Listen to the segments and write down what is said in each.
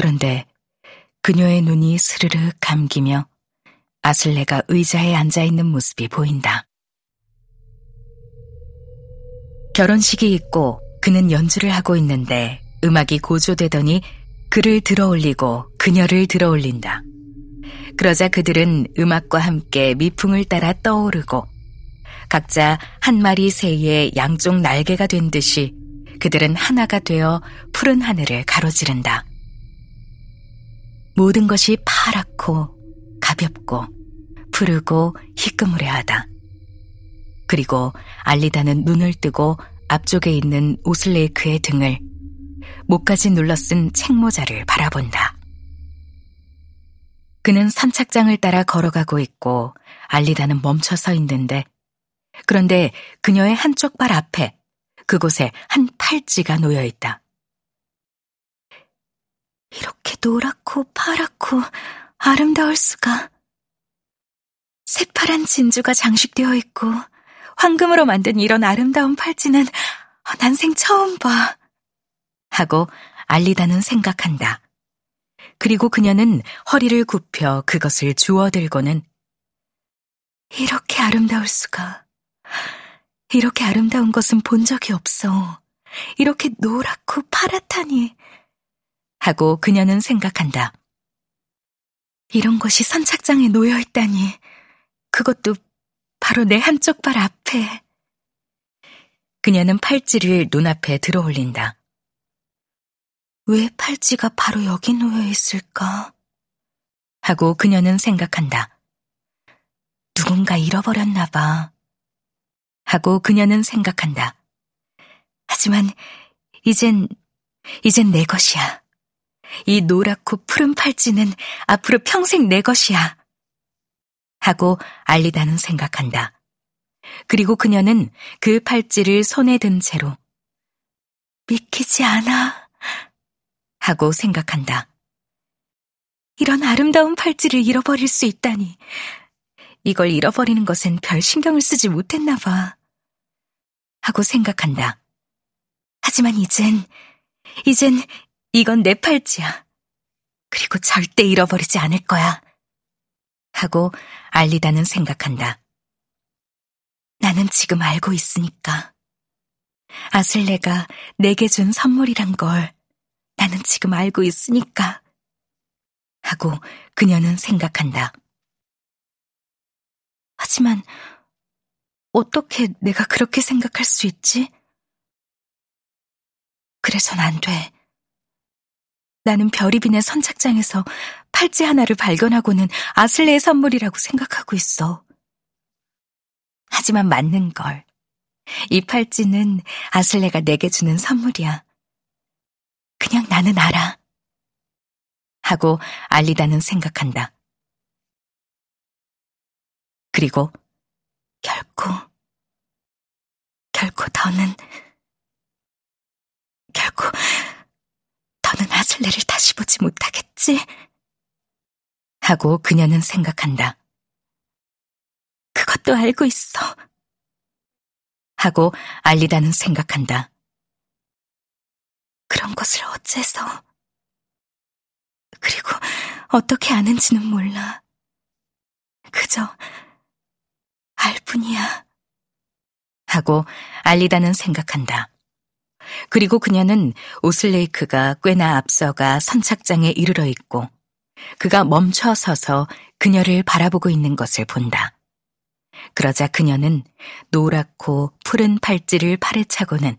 그런데 그녀의 눈이 스르르 감기며 아슬레가 의자에 앉아 있는 모습이 보인다. 결혼식이 있고 그는 연주를 하고 있는데 음악이 고조되더니 그를 들어 올리고 그녀를 들어 올린다. 그러자 그들은 음악과 함께 미풍을 따라 떠오르고 각자 한 마리 새의 양쪽 날개가 된 듯이 그들은 하나가 되어 푸른 하늘을 가로지른다. 모든 것이 파랗고 가볍고 푸르고 희끄무레하다. 그리고 알리다는 눈을 뜨고 앞쪽에 있는 오슬레이크의 등을 목까지 눌러쓴 책모자를 바라본다. 그는 선착장을 따라 걸어가고 있고 알리다는 멈춰 서 있는데 그런데 그녀의 한쪽 발 앞에 그곳에 한 팔찌가 놓여 있다. 이렇게 노랗고 파랗고 아름다울 수가. 새파란 진주가 장식되어 있고 황금으로 만든 이런 아름다운 팔찌는 난생 처음 봐. 하고 알리다는 생각한다. 그리고 그녀는 허리를 굽혀 그것을 주워들고는 이렇게 아름다울 수가. 이렇게 아름다운 것은 본 적이 없어. 이렇게 노랗고 파랗다니. 하고 그녀는 생각한다. 이런 것이 선착장에 놓여 있다니. 그것도 바로 내 한쪽 발 앞에. 그녀는 팔찌를 눈앞에 들어 올린다. 왜 팔찌가 바로 여기 놓여 있을까? 하고 그녀는 생각한다. 누군가 잃어버렸나 봐. 하고 그녀는 생각한다. 하지만 이젠, 이젠 내 것이야. 이 노랗고 푸른 팔찌는 앞으로 평생 내 것이야. 하고 알리다는 생각한다. 그리고 그녀는 그 팔찌를 손에 든 채로 믿기지 않아. 하고 생각한다. 이런 아름다운 팔찌를 잃어버릴 수 있다니. 이걸 잃어버리는 것엔 별 신경을 쓰지 못했나 봐. 하고 생각한다. 하지만 이젠, 이젠 이건 내 팔찌야. 그리고 절대 잃어버리지 않을 거야. 하고 알리다는 생각한다. 나는 지금 알고 있으니까. 아슬레가 내게 준 선물이란 걸 나는 지금 알고 있으니까. 하고 그녀는 생각한다. 하지만 어떻게 내가 그렇게 생각할 수 있지? 그래선 안 돼. 나는 별이빈의 선착장에서 팔찌 하나를 발견하고는 아슬레의 선물이라고 생각하고 있어. 하지만 맞는 걸. 이 팔찌는 아슬레가 내게 주는 선물이야. 그냥 나는 알아. 하고 알리다는 생각한다. 그리고 결코, 결코 더는, 결코 아슬레를 다시 보지 못하겠지? 하고 그녀는 생각한다. 그것도 알고 있어. 하고 알리다는 생각한다. 그런 것을 어째서. 그리고 어떻게 아는지는 몰라. 그저 알 뿐이야. 하고 알리다는 생각한다. 그리고 그녀는 오슬레이크가 꽤나 앞서가 선착장에 이르러 있고 그가 멈춰 서서 그녀를 바라보고 있는 것을 본다. 그러자 그녀는 노랗고 푸른 팔찌를 팔에 차고는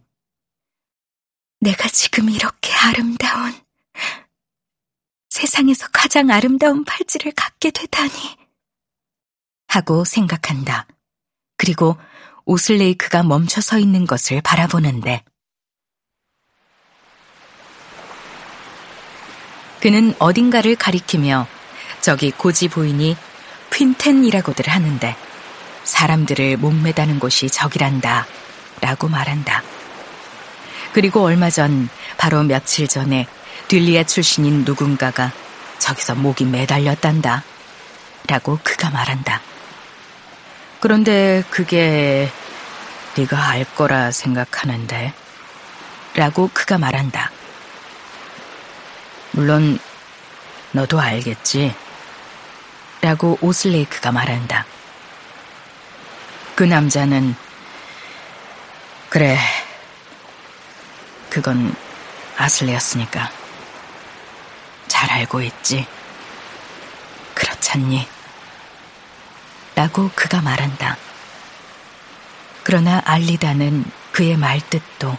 내가 지금 이렇게 아름다운 세상에서 가장 아름다운 팔찌를 갖게 되다니 하고 생각한다. 그리고 오슬레이크가 멈춰 서 있는 것을 바라보는데 그는 어딘가를 가리키며 저기 고지 보이니 퀸텐이라고들 하는데 사람들을 목매다는 곳이 저기란다 라고 말한다. 그리고 얼마 전 바로 며칠 전에 딜리아 출신인 누군가가 저기서 목이 매달렸단다 라고 그가 말한다. 그런데 그게 네가 알 거라 생각하는데 라고 그가 말한다. 물론 너도 알겠지? 라고 오슬레이크가 말한다. 그 남자는 그래 그건 아슬레였으니까 잘 알고 있지. 그렇잖니? 라고 그가 말한다. 그러나 알리다는 그의 말뜻도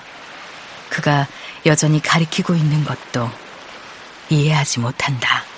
그가 여전히 가리키고 있는 것도 이해하지 못한다.